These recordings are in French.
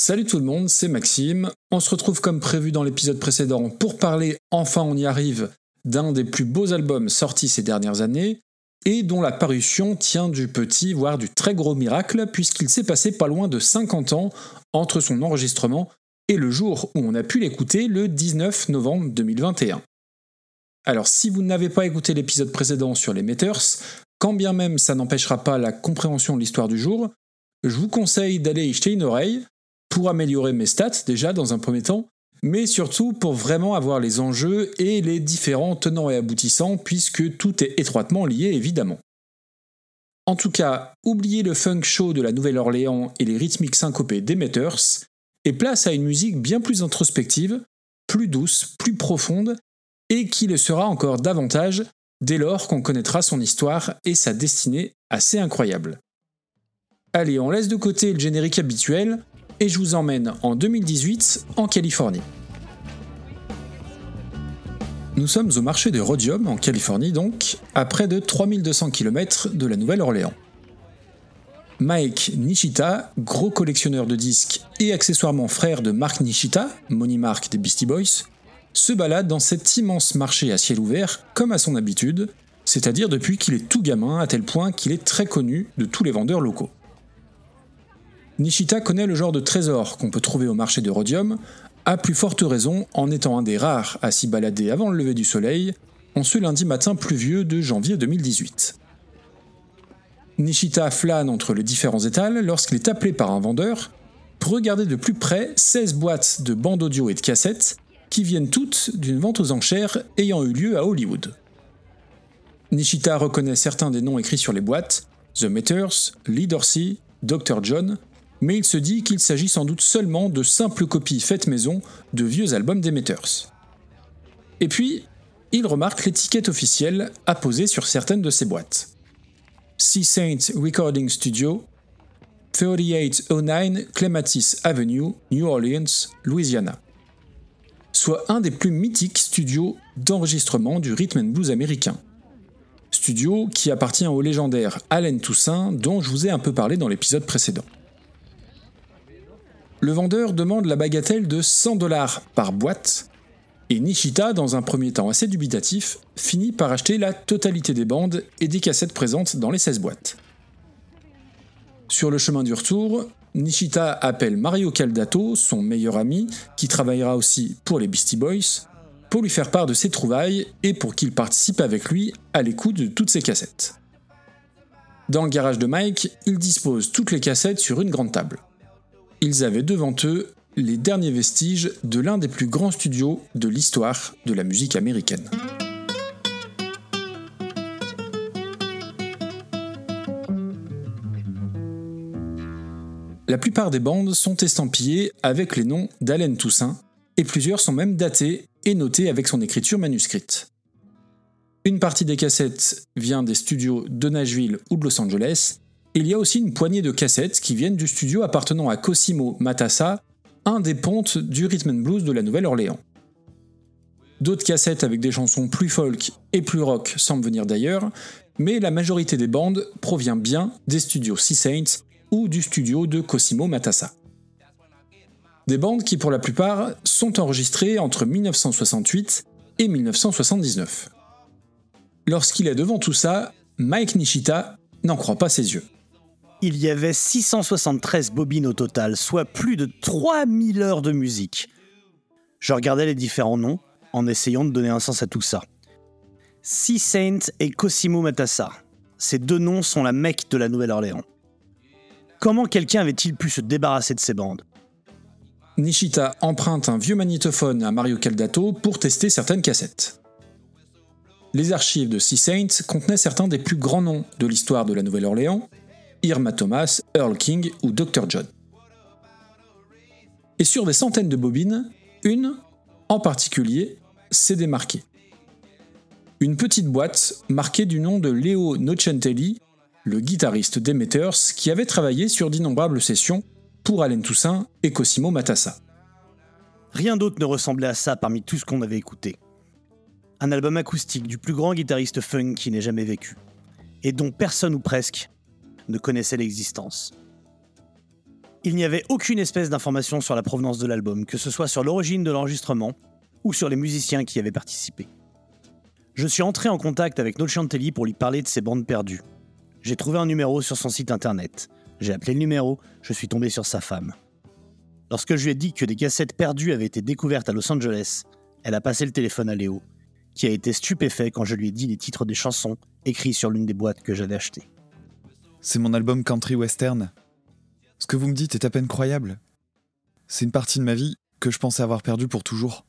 Salut tout le monde, c'est Maxime. On se retrouve comme prévu dans l'épisode précédent pour parler, enfin on y arrive, d'un des plus beaux albums sortis ces dernières années, et dont la parution tient du petit, voire du très gros miracle, puisqu'il s'est passé pas loin de 50 ans entre son enregistrement et le jour où on a pu l'écouter, le 19 novembre 2021. Alors si vous n'avez pas écouté l'épisode précédent sur les Meters, quand bien même ça n'empêchera pas la compréhension de l'histoire du jour, je vous conseille d'aller y jeter une oreille pour améliorer mes stats déjà dans un premier temps, mais surtout pour vraiment avoir les enjeux et les différents tenants et aboutissants puisque tout est étroitement lié évidemment. En tout cas, oubliez le funk show de la Nouvelle-Orléans et les rythmiques syncopés des et place à une musique bien plus introspective, plus douce, plus profonde, et qui le sera encore davantage dès lors qu'on connaîtra son histoire et sa destinée assez incroyable. Allez, on laisse de côté le générique habituel et je vous emmène en 2018 en Californie. Nous sommes au marché de Rhodium, en Californie donc, à près de 3200 km de la Nouvelle-Orléans. Mike Nishita, gros collectionneur de disques et accessoirement frère de Mark Nishita, Money Mark des Beastie Boys, se balade dans cet immense marché à ciel ouvert comme à son habitude, c'est-à-dire depuis qu'il est tout gamin à tel point qu'il est très connu de tous les vendeurs locaux. Nishita connaît le genre de trésor qu'on peut trouver au marché de Rhodium, à plus forte raison en étant un des rares à s'y balader avant le lever du soleil, en ce lundi matin pluvieux de janvier 2018. Nishita flâne entre les différents étals lorsqu'il est appelé par un vendeur pour regarder de plus près 16 boîtes de bandes audio et de cassettes qui viennent toutes d'une vente aux enchères ayant eu lieu à Hollywood. Nishita reconnaît certains des noms écrits sur les boîtes, The Meters, Lee Dorsey, Dr. John, mais il se dit qu'il s'agit sans doute seulement de simples copies faites maison de vieux albums d'Emetters. Et puis, il remarque l'étiquette officielle apposée sur certaines de ces boîtes. Sea Saint Recording Studio, 3809 Clematis Avenue, New Orleans, Louisiana. Soit un des plus mythiques studios d'enregistrement du rhythm and blues américain. Studio qui appartient au légendaire Allen Toussaint dont je vous ai un peu parlé dans l'épisode précédent le vendeur demande la bagatelle de 100 dollars par boîte, et Nishita, dans un premier temps assez dubitatif, finit par acheter la totalité des bandes et des cassettes présentes dans les 16 boîtes. Sur le chemin du retour, Nishita appelle Mario Caldato, son meilleur ami, qui travaillera aussi pour les Beastie Boys, pour lui faire part de ses trouvailles et pour qu'il participe avec lui à l'écoute de toutes ses cassettes. Dans le garage de Mike, il dispose toutes les cassettes sur une grande table ils avaient devant eux les derniers vestiges de l'un des plus grands studios de l'histoire de la musique américaine. La plupart des bandes sont estampillées avec les noms d'Allen Toussaint, et plusieurs sont même datées et notées avec son écriture manuscrite. Une partie des cassettes vient des studios de Nashville ou de Los Angeles, il y a aussi une poignée de cassettes qui viennent du studio appartenant à Cosimo Matassa, un des pontes du rhythm and blues de la Nouvelle-Orléans. D'autres cassettes avec des chansons plus folk et plus rock semblent venir d'ailleurs, mais la majorité des bandes provient bien des studios Sea Saints ou du studio de Cosimo Matassa. Des bandes qui pour la plupart sont enregistrées entre 1968 et 1979. Lorsqu'il est devant tout ça, Mike Nishita n'en croit pas ses yeux il y avait 673 bobines au total, soit plus de 3000 heures de musique. Je regardais les différents noms en essayant de donner un sens à tout ça. Sea Saint et Cosimo Matassa. Ces deux noms sont la Mecque de la Nouvelle-Orléans. Comment quelqu'un avait-il pu se débarrasser de ces bandes? Nishita emprunte un vieux magnétophone à Mario Caldato pour tester certaines cassettes. Les archives de Sea Saint contenaient certains des plus grands noms de l'histoire de la Nouvelle-Orléans, Irma Thomas, Earl King ou Dr. John. Et sur des centaines de bobines, une, en particulier, s'est démarquée. Une petite boîte marquée du nom de Leo Nocentelli, le guitariste d'Emetters qui avait travaillé sur d'innombrables sessions pour Allen Toussaint et Cosimo Matassa. Rien d'autre ne ressemblait à ça parmi tout ce qu'on avait écouté. Un album acoustique du plus grand guitariste funk qui n'ait jamais vécu, et dont personne ou presque ne connaissait l'existence. Il n'y avait aucune espèce d'information sur la provenance de l'album, que ce soit sur l'origine de l'enregistrement ou sur les musiciens qui y avaient participé. Je suis entré en contact avec Nochantelli pour lui parler de ses bandes perdues. J'ai trouvé un numéro sur son site internet. J'ai appelé le numéro, je suis tombé sur sa femme. Lorsque je lui ai dit que des cassettes perdues avaient été découvertes à Los Angeles, elle a passé le téléphone à Léo, qui a été stupéfait quand je lui ai dit les titres des chansons écrits sur l'une des boîtes que j'avais achetées. C'est mon album country western. Ce que vous me dites est à peine croyable. C'est une partie de ma vie que je pensais avoir perdue pour toujours.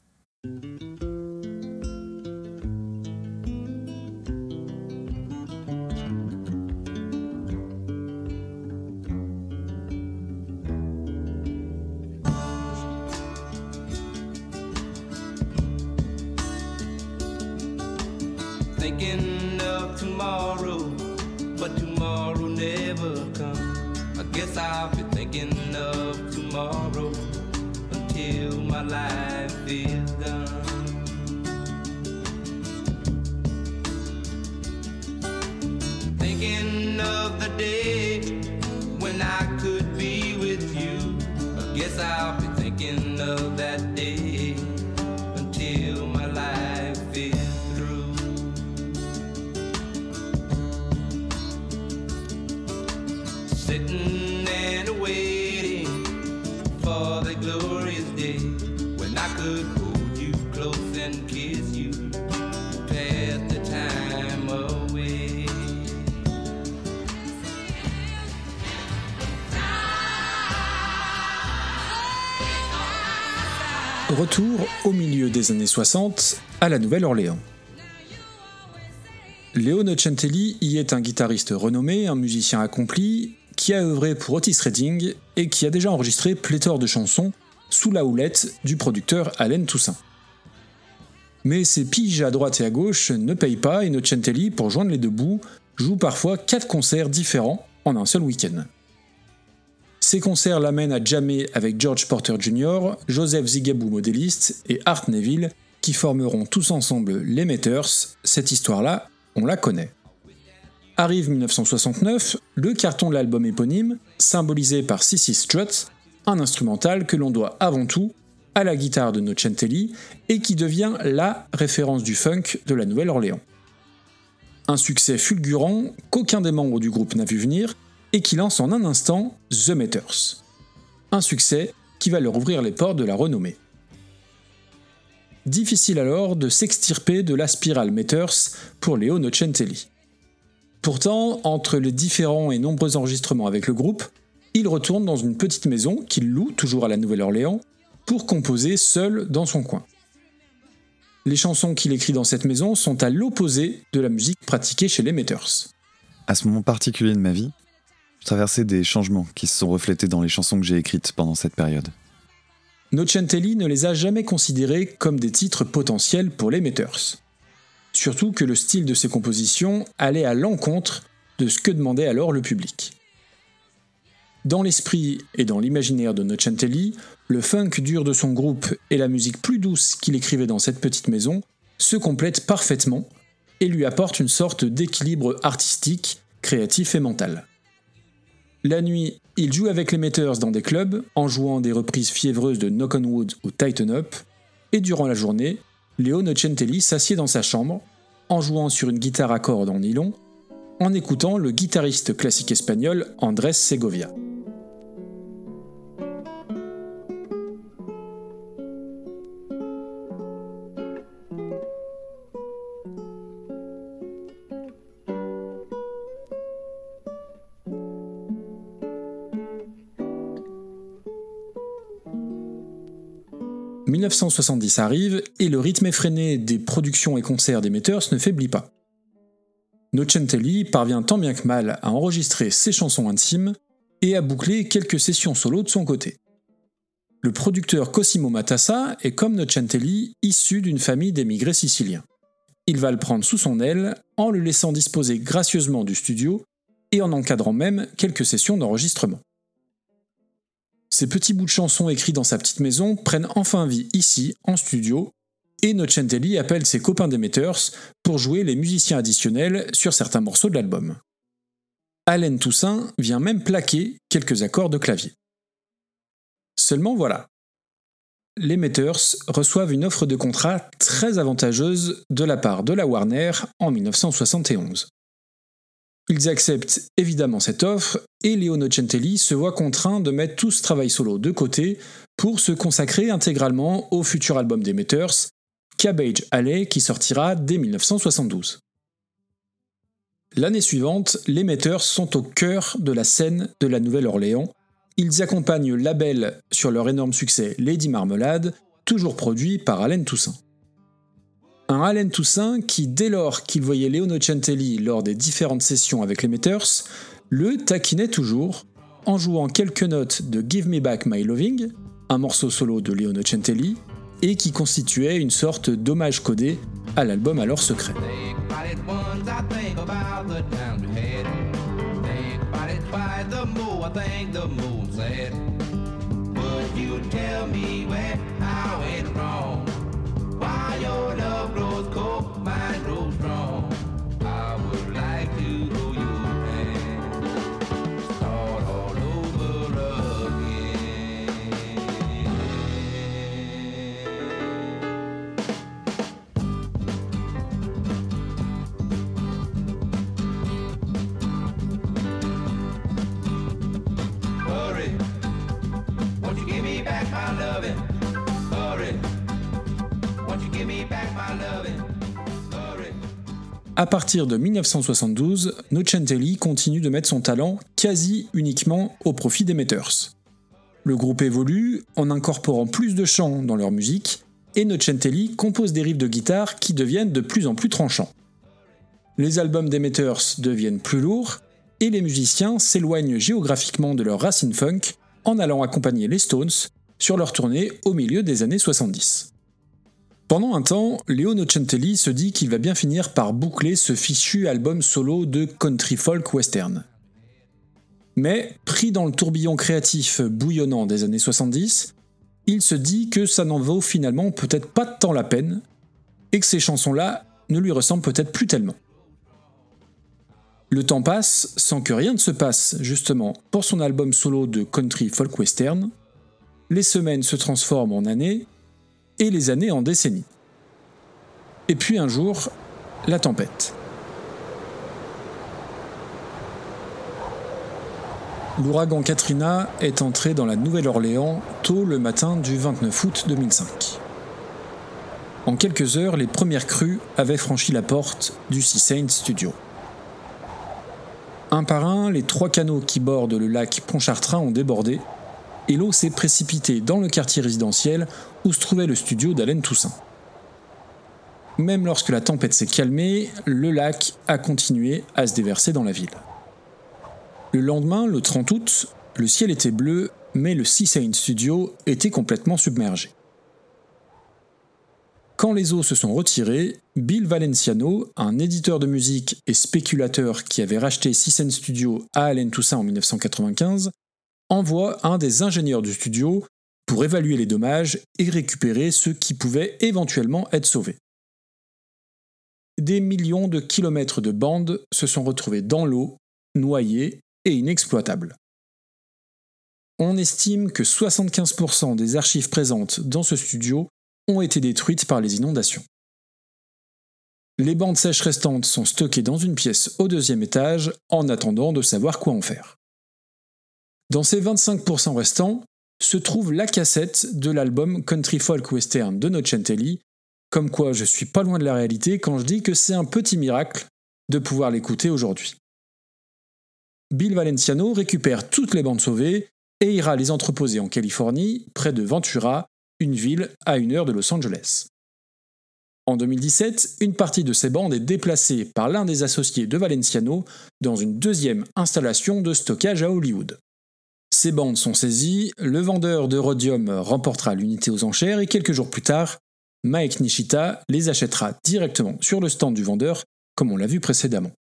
Thinking of tomorrow until my life is Retour au milieu des années 60 à la Nouvelle-Orléans. Léo Nocentelli y est un guitariste renommé, un musicien accompli, qui a œuvré pour Otis Redding et qui a déjà enregistré pléthore de chansons sous la houlette du producteur Allen Toussaint. Mais ces piges à droite et à gauche ne payent pas et Nocentelli, pour joindre les deux bouts, joue parfois quatre concerts différents en un seul week-end. Ces concerts l'amènent à jammer avec George Porter Jr., Joseph Zigaboo modéliste et Art Neville, qui formeront tous ensemble les Meters. Cette histoire-là, on la connaît. Arrive 1969, le carton de l'album éponyme, symbolisé par Sissy Strut, un instrumental que l'on doit avant tout à la guitare de Nocentelli et qui devient LA référence du funk de la Nouvelle-Orléans. Un succès fulgurant qu'aucun des membres du groupe n'a vu venir et qui lance en un instant The Meters. Un succès qui va leur ouvrir les portes de la renommée. Difficile alors de s'extirper de la spirale Meters pour Léo Nocentelli. Pourtant, entre les différents et nombreux enregistrements avec le groupe, il retourne dans une petite maison qu'il loue toujours à la Nouvelle-Orléans pour composer seul dans son coin. Les chansons qu'il écrit dans cette maison sont à l'opposé de la musique pratiquée chez les Meters. À ce moment particulier de ma vie, je traversais des changements qui se sont reflétés dans les chansons que j'ai écrites pendant cette période. Nocentelli ne les a jamais considérés comme des titres potentiels pour les Meters. Surtout que le style de ses compositions allait à l'encontre de ce que demandait alors le public. Dans l'esprit et dans l'imaginaire de Nocentelli, le funk dur de son groupe et la musique plus douce qu'il écrivait dans cette petite maison se complètent parfaitement et lui apportent une sorte d'équilibre artistique, créatif et mental. La nuit, il joue avec les Meters dans des clubs en jouant des reprises fiévreuses de Knock on Wood ou Tighten Up, et durant la journée, Léo Nocentelli s'assied dans sa chambre, en jouant sur une guitare à cordes en nylon, en écoutant le guitariste classique espagnol Andrés Segovia. « 1970 arrive et le rythme effréné des productions et concerts des ne faiblit pas. Nocentelli parvient tant bien que mal à enregistrer ses chansons intimes et à boucler quelques sessions solo de son côté. Le producteur Cosimo Matassa est comme Nocentelli issu d'une famille d'émigrés siciliens. Il va le prendre sous son aile en le laissant disposer gracieusement du studio et en encadrant même quelques sessions d'enregistrement. Ces petits bouts de chansons écrits dans sa petite maison prennent enfin vie ici, en studio, et Nocentelli appelle ses copains des Meters pour jouer les musiciens additionnels sur certains morceaux de l'album. Allen Toussaint vient même plaquer quelques accords de clavier. Seulement voilà. Les Meters reçoivent une offre de contrat très avantageuse de la part de la Warner en 1971. Ils acceptent évidemment cette offre et Leo Nocentelli se voit contraint de mettre tout ce travail solo de côté pour se consacrer intégralement au futur album des Cabbage Alley, qui sortira dès 1972. L'année suivante, les Meters sont au cœur de la scène de la Nouvelle-Orléans. Ils accompagnent Label sur leur énorme succès Lady Marmelade, toujours produit par Allen Toussaint. Un Allen Toussaint qui, dès lors qu'il voyait Leo Nocentelli lors des différentes sessions avec les Meters, le taquinait toujours en jouant quelques notes de Give Me Back My Loving, un morceau solo de Leo Nocentelli, et qui constituait une sorte d'hommage codé à l'album alors secret. Your love grows cold. Partir de 1972, Nocentelli continue de mettre son talent quasi uniquement au profit des Meters. Le groupe évolue en incorporant plus de chants dans leur musique et Nocentelli compose des riffs de guitare qui deviennent de plus en plus tranchants. Les albums des Meters deviennent plus lourds et les musiciens s'éloignent géographiquement de leur racine funk en allant accompagner les Stones sur leur tournée au milieu des années 70. Pendant un temps, Leo Nocentelli se dit qu'il va bien finir par boucler ce fichu album solo de country folk western. Mais, pris dans le tourbillon créatif bouillonnant des années 70, il se dit que ça n'en vaut finalement peut-être pas tant la peine, et que ces chansons-là ne lui ressemblent peut-être plus tellement. Le temps passe sans que rien ne se passe, justement, pour son album solo de country folk western. Les semaines se transforment en années, et les années en décennies. Et puis un jour, la tempête. L'ouragan Katrina est entré dans la Nouvelle-Orléans tôt le matin du 29 août 2005. En quelques heures, les premières crues avaient franchi la porte du Sea Saint Studio. Un par un, les trois canaux qui bordent le lac Pontchartrain ont débordé et l'eau s'est précipitée dans le quartier résidentiel où se trouvait le studio d'Alain Toussaint. Même lorsque la tempête s'est calmée, le lac a continué à se déverser dans la ville. Le lendemain, le 30 août, le ciel était bleu, mais le Seaside Studio était complètement submergé. Quand les eaux se sont retirées, Bill Valenciano, un éditeur de musique et spéculateur qui avait racheté Seaside Studio à Alain Toussaint en 1995, envoie un des ingénieurs du studio pour évaluer les dommages et récupérer ceux qui pouvaient éventuellement être sauvés. Des millions de kilomètres de bandes se sont retrouvés dans l'eau, noyés et inexploitables. On estime que 75% des archives présentes dans ce studio ont été détruites par les inondations. Les bandes sèches restantes sont stockées dans une pièce au deuxième étage en attendant de savoir quoi en faire. Dans ces 25% restants se trouve la cassette de l'album Country Folk Western de Nocentelli, comme quoi je suis pas loin de la réalité quand je dis que c'est un petit miracle de pouvoir l'écouter aujourd'hui. Bill Valenciano récupère toutes les bandes sauvées et ira les entreposer en Californie, près de Ventura, une ville à une heure de Los Angeles. En 2017, une partie de ces bandes est déplacée par l'un des associés de Valenciano dans une deuxième installation de stockage à Hollywood. Ces bandes sont saisies, le vendeur de rhodium remportera l'unité aux enchères et quelques jours plus tard, Mike Nishita les achètera directement sur le stand du vendeur, comme on l'a vu précédemment.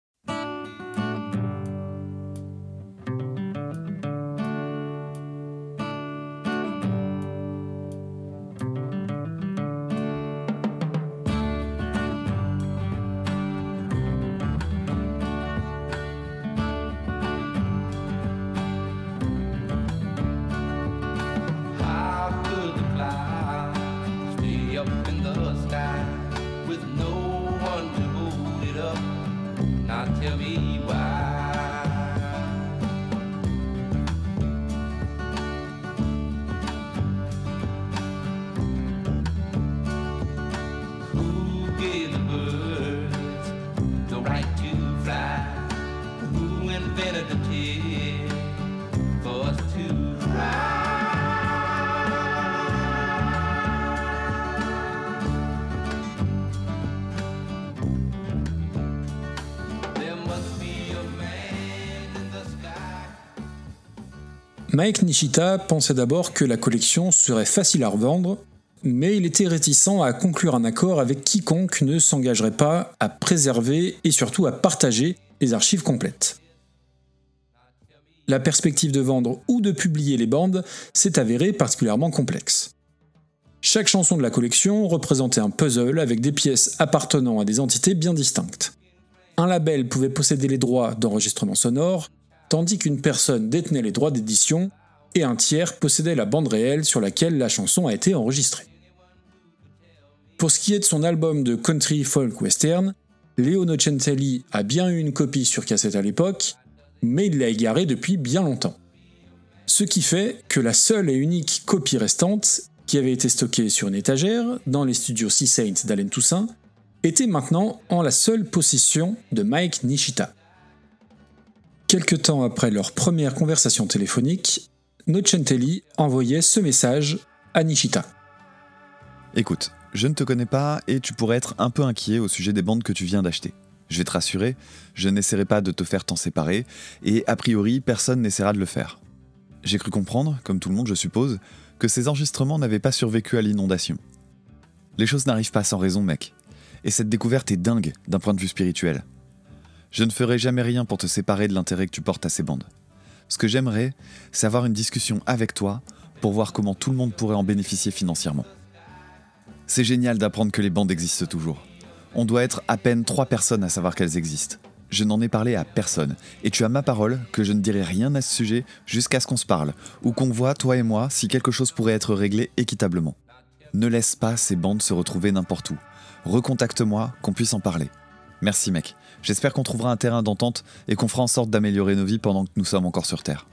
Mike Nishita pensait d'abord que la collection serait facile à revendre, mais il était réticent à conclure un accord avec quiconque ne s'engagerait pas à préserver et surtout à partager les archives complètes. La perspective de vendre ou de publier les bandes s'est avérée particulièrement complexe. Chaque chanson de la collection représentait un puzzle avec des pièces appartenant à des entités bien distinctes. Un label pouvait posséder les droits d'enregistrement sonore, tandis qu'une personne détenait les droits d'édition et un tiers possédait la bande réelle sur laquelle la chanson a été enregistrée. Pour ce qui est de son album de country folk western, Leo Nocentelli a bien eu une copie sur cassette à l'époque, mais il l'a égaré depuis bien longtemps. Ce qui fait que la seule et unique copie restante, qui avait été stockée sur une étagère dans les studios Sea Saints d'Alain Toussaint, était maintenant en la seule possession de Mike Nishita. Quelque temps après leur première conversation téléphonique, Nocentelli envoyait ce message à Nishita. Écoute, je ne te connais pas et tu pourrais être un peu inquiet au sujet des bandes que tu viens d'acheter. Je vais te rassurer, je n'essaierai pas de te faire t'en séparer, et a priori, personne n'essaiera de le faire. J'ai cru comprendre, comme tout le monde je suppose, que ces enregistrements n'avaient pas survécu à l'inondation. Les choses n'arrivent pas sans raison, mec. Et cette découverte est dingue d'un point de vue spirituel. Je ne ferai jamais rien pour te séparer de l'intérêt que tu portes à ces bandes. Ce que j'aimerais, c'est avoir une discussion avec toi pour voir comment tout le monde pourrait en bénéficier financièrement. C'est génial d'apprendre que les bandes existent toujours. On doit être à peine trois personnes à savoir qu'elles existent. Je n'en ai parlé à personne, et tu as ma parole que je ne dirai rien à ce sujet jusqu'à ce qu'on se parle, ou qu'on voit, toi et moi, si quelque chose pourrait être réglé équitablement. Ne laisse pas ces bandes se retrouver n'importe où. Recontacte-moi, qu'on puisse en parler. Merci mec. J'espère qu'on trouvera un terrain d'entente et qu'on fera en sorte d'améliorer nos vies pendant que nous sommes encore sur Terre.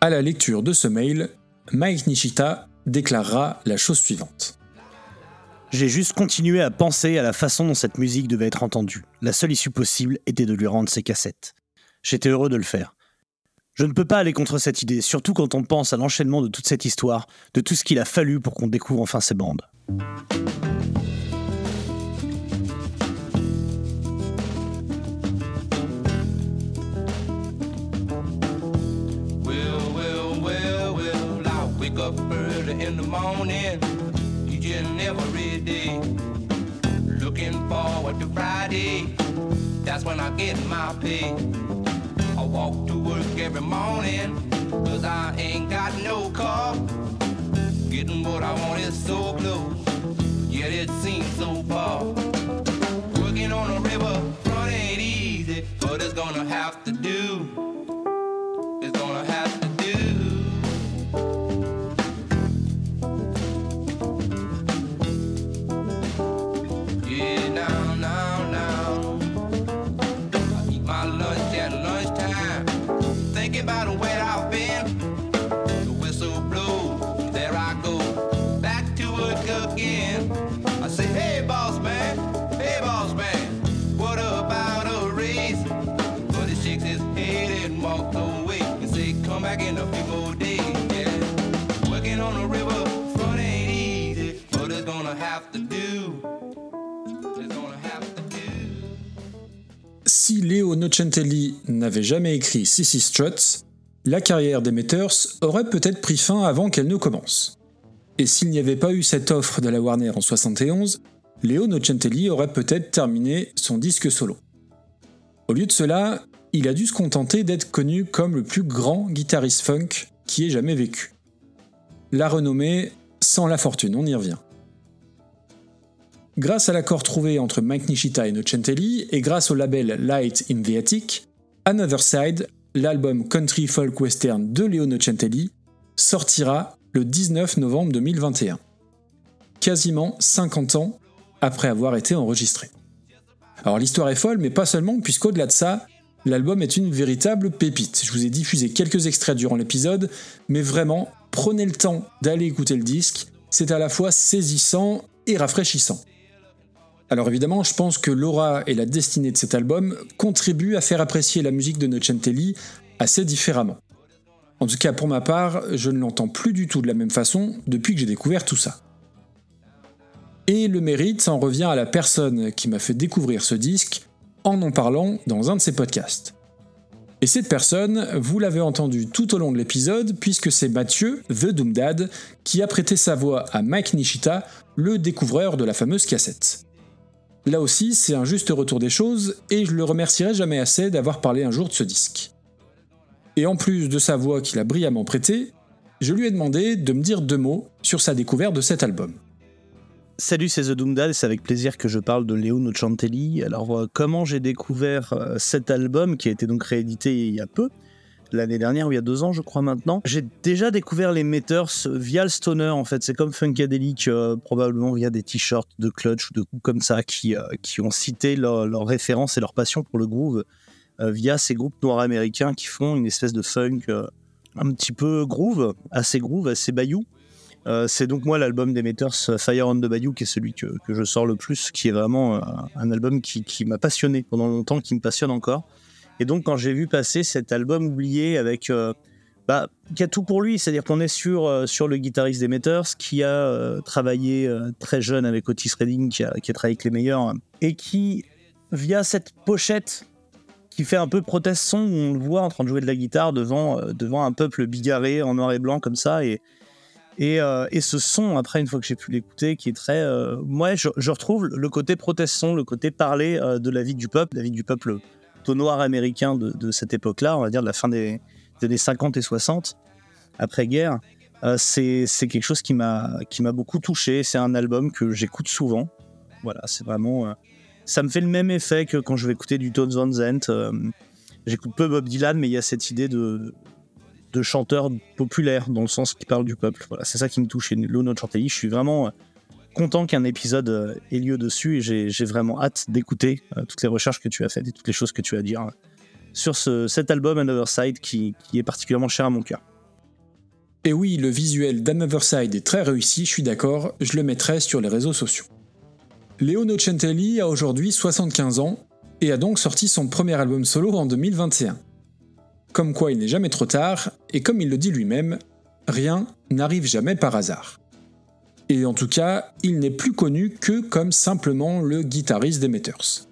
À la lecture de ce mail, Mike Nishita déclarera la chose suivante. J'ai juste continué à penser à la façon dont cette musique devait être entendue. La seule issue possible était de lui rendre ses cassettes. J'étais heureux de le faire. Je ne peux pas aller contre cette idée, surtout quand on pense à l'enchaînement de toute cette histoire, de tout ce qu'il a fallu pour qu'on découvre enfin ces bandes. Morning, each and every day. Looking forward to Friday, that's when I get my pay. I walk to work every morning, cause I ain't got no car. Getting what I want is so Leo Nocentelli n'avait jamais écrit Sissy Struts, la carrière des Meters aurait peut-être pris fin avant qu'elle ne commence. Et s'il n'y avait pas eu cette offre de la Warner en 71, Leo Nocentelli aurait peut-être terminé son disque solo. Au lieu de cela, il a dû se contenter d'être connu comme le plus grand guitariste funk qui ait jamais vécu. La renommée sans la fortune, on y revient. Grâce à l'accord trouvé entre Mike Nishita et Nocentelli, et grâce au label Light in the Attic, Another Side, l'album country folk western de Leo Nocentelli, sortira le 19 novembre 2021. Quasiment 50 ans après avoir été enregistré. Alors l'histoire est folle, mais pas seulement, puisqu'au-delà de ça, l'album est une véritable pépite. Je vous ai diffusé quelques extraits durant l'épisode, mais vraiment, prenez le temps d'aller écouter le disque, c'est à la fois saisissant et rafraîchissant. Alors évidemment, je pense que l'aura et la destinée de cet album contribuent à faire apprécier la musique de Nocentelli assez différemment. En tout cas, pour ma part, je ne l'entends plus du tout de la même façon depuis que j'ai découvert tout ça. Et le mérite en revient à la personne qui m'a fait découvrir ce disque en en parlant dans un de ses podcasts. Et cette personne, vous l'avez entendu tout au long de l'épisode, puisque c'est Mathieu, The Doom Dad, qui a prêté sa voix à Mike Nishita, le découvreur de la fameuse cassette. Là aussi, c'est un juste retour des choses, et je le remercierai jamais assez d'avoir parlé un jour de ce disque. Et en plus de sa voix qu'il a brillamment prêtée, je lui ai demandé de me dire deux mots sur sa découverte de cet album. Salut, c'est The Doom Dad et c'est avec plaisir que je parle de Léo Nochantelli. Alors, euh, comment j'ai découvert euh, cet album qui a été donc réédité il y a peu? L'année dernière, ou il y a deux ans, je crois maintenant. J'ai déjà découvert les Meters via le Stoner, en fait. C'est comme Funkadelic, euh, probablement via des t-shirts de Clutch ou de groupes comme ça, qui, qui ont cité leur, leur référence et leur passion pour le groove via ces groupes noirs américains qui font une espèce de funk un petit peu groove, assez groove, assez bayou. Euh, c'est donc moi l'album des Meters Fire on the Bayou qui est celui que, je sors le plus, qui est vraiment euh, un album qui, m'a passionné pendant longtemps, qui me passionne encore. Et donc quand j'ai vu passer cet album oublié avec... Euh, bah, qui a tout pour lui, c'est-à-dire qu'on est sur, sur le guitariste des Meters qui a travaillé très jeune avec Otis Redding, qui a, qui a travaillé avec les meilleurs, et qui, via cette pochette qui fait un peu prothèse son, où on le voit en train de jouer de la guitare devant, devant un peuple bigarré en noir et blanc comme ça, et, euh, et, ce son, après, une fois que j'ai pu l'écouter, qui est très. Euh, moi, je, retrouve le côté protestant, le côté parler euh, de la vie du peuple, la vie du peuple noir américain de, cette époque-là, on va dire de la fin des, années 50 et 60, après-guerre. c'est quelque chose qui m'a beaucoup touché. C'est un album que j'écoute souvent. Voilà, c'est vraiment. ça me fait le même effet que quand je vais écouter du Tones Van Zandt. J'écoute peu Bob Dylan, mais il y a cette idée de, de chanteurs populaires dans le sens qui parle du peuple. Voilà, c'est ça qui me touche. Et Lono Chantelli, je suis vraiment euh, content qu'un épisode euh, ait lieu dessus et j'ai vraiment hâte d'écouter euh, toutes les recherches que tu as faites et toutes les choses que tu as à dire sur cet album Another Side qui, qui est particulièrement cher à mon cœur. Et oui, le visuel d'Another Side est très réussi, je suis d'accord, je le mettrai sur les réseaux sociaux. Léo Nocentelli a aujourd'hui 75 ans et a donc sorti son premier album solo en 2021. Comme quoi il n'est jamais trop tard, et comme il le dit lui-même, rien n'arrive jamais par hasard. Et en tout cas, il n'est plus connu que comme simplement le guitariste des Meters.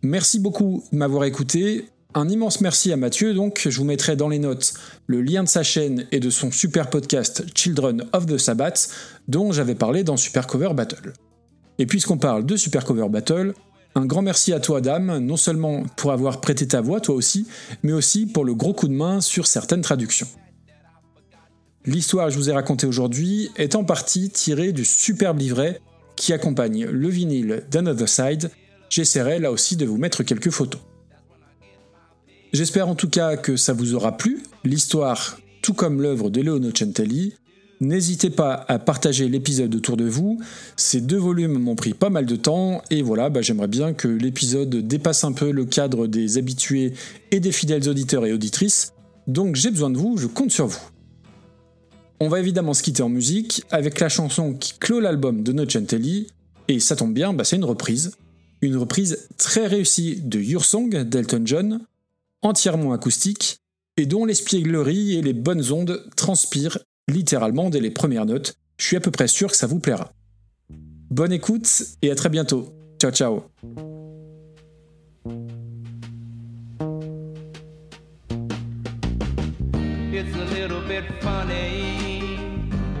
Merci beaucoup de m'avoir écouté. Un immense merci à Mathieu, donc je vous mettrai dans les notes le lien de sa chaîne et de son super podcast Children of the Sabbath, dont j'avais parlé dans Super Cover Battle. Et puisqu'on parle de Super Cover Battle, un grand merci à toi, Dame, non seulement pour avoir prêté ta voix, toi aussi, mais aussi pour le gros coup de main sur certaines traductions. L'histoire que je vous ai racontée aujourd'hui est en partie tirée du superbe livret qui accompagne le vinyle d'Another Side. J'essaierai là aussi de vous mettre quelques photos. J'espère en tout cas que ça vous aura plu, l'histoire, tout comme l'œuvre de Leono Centelli, N'hésitez pas à partager l'épisode autour de vous. Ces deux volumes m'ont pris pas mal de temps et voilà, bah, j'aimerais bien que l'épisode dépasse un peu le cadre des habitués et des fidèles auditeurs et auditrices. Donc j'ai besoin de vous, je compte sur vous. On va évidemment se quitter en musique avec la chanson qui clôt l'album de Nocentelli et ça tombe bien, bah, c'est une reprise. Une reprise très réussie de Your Song d'Elton John, entièrement acoustique et dont l'espièglerie et les bonnes ondes transpirent littéralement dès les premières notes. Je suis à peu près sûr que ça vous plaira. Bonne écoute et à très bientôt. Ciao ciao.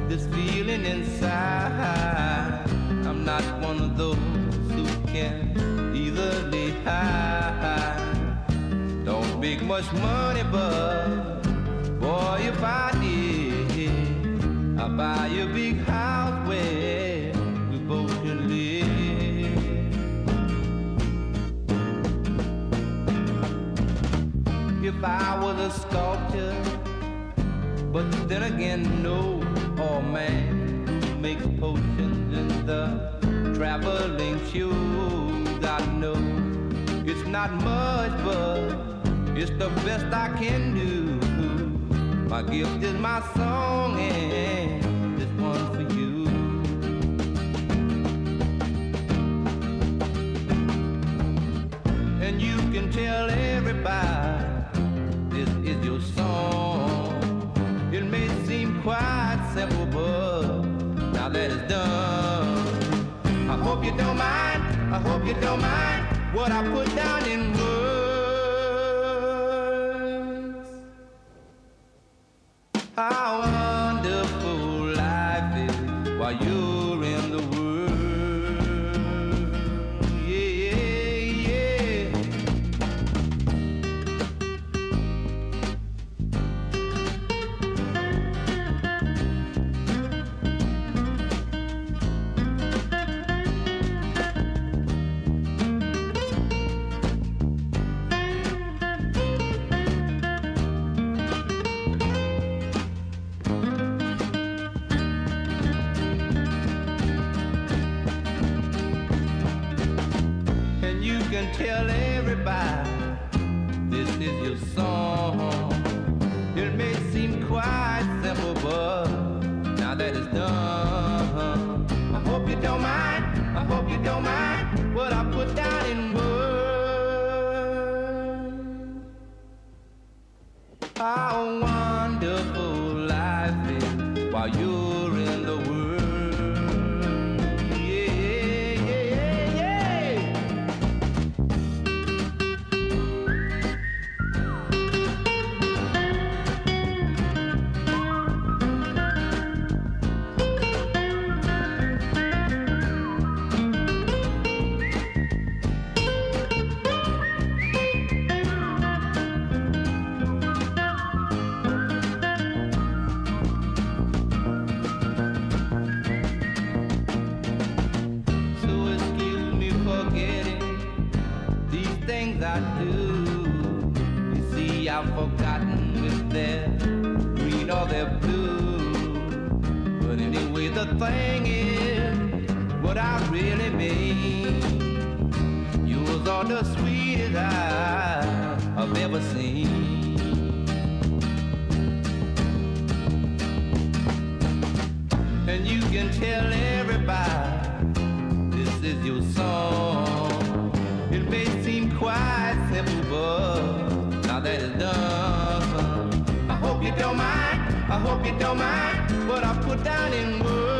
This feeling inside. I'm not one of those who can easily hide. Don't make much money, but boy, if I did. I'll buy you a big house where we both can live. If I was a sculptor, but then again, no, oh man who makes potions in the traveling shoes. I know it's not much, but it's the best I can do. My gift is my song and this one for you. And you can tell everybody this is your song. It may seem quite simple, but now that it's done, I hope you don't mind. I hope you don't mind what I put down in words. I. and tell everybody this is your song. It may seem quite simple, but now that it's done, I hope you don't mind. I hope you don't mind what I put down in words.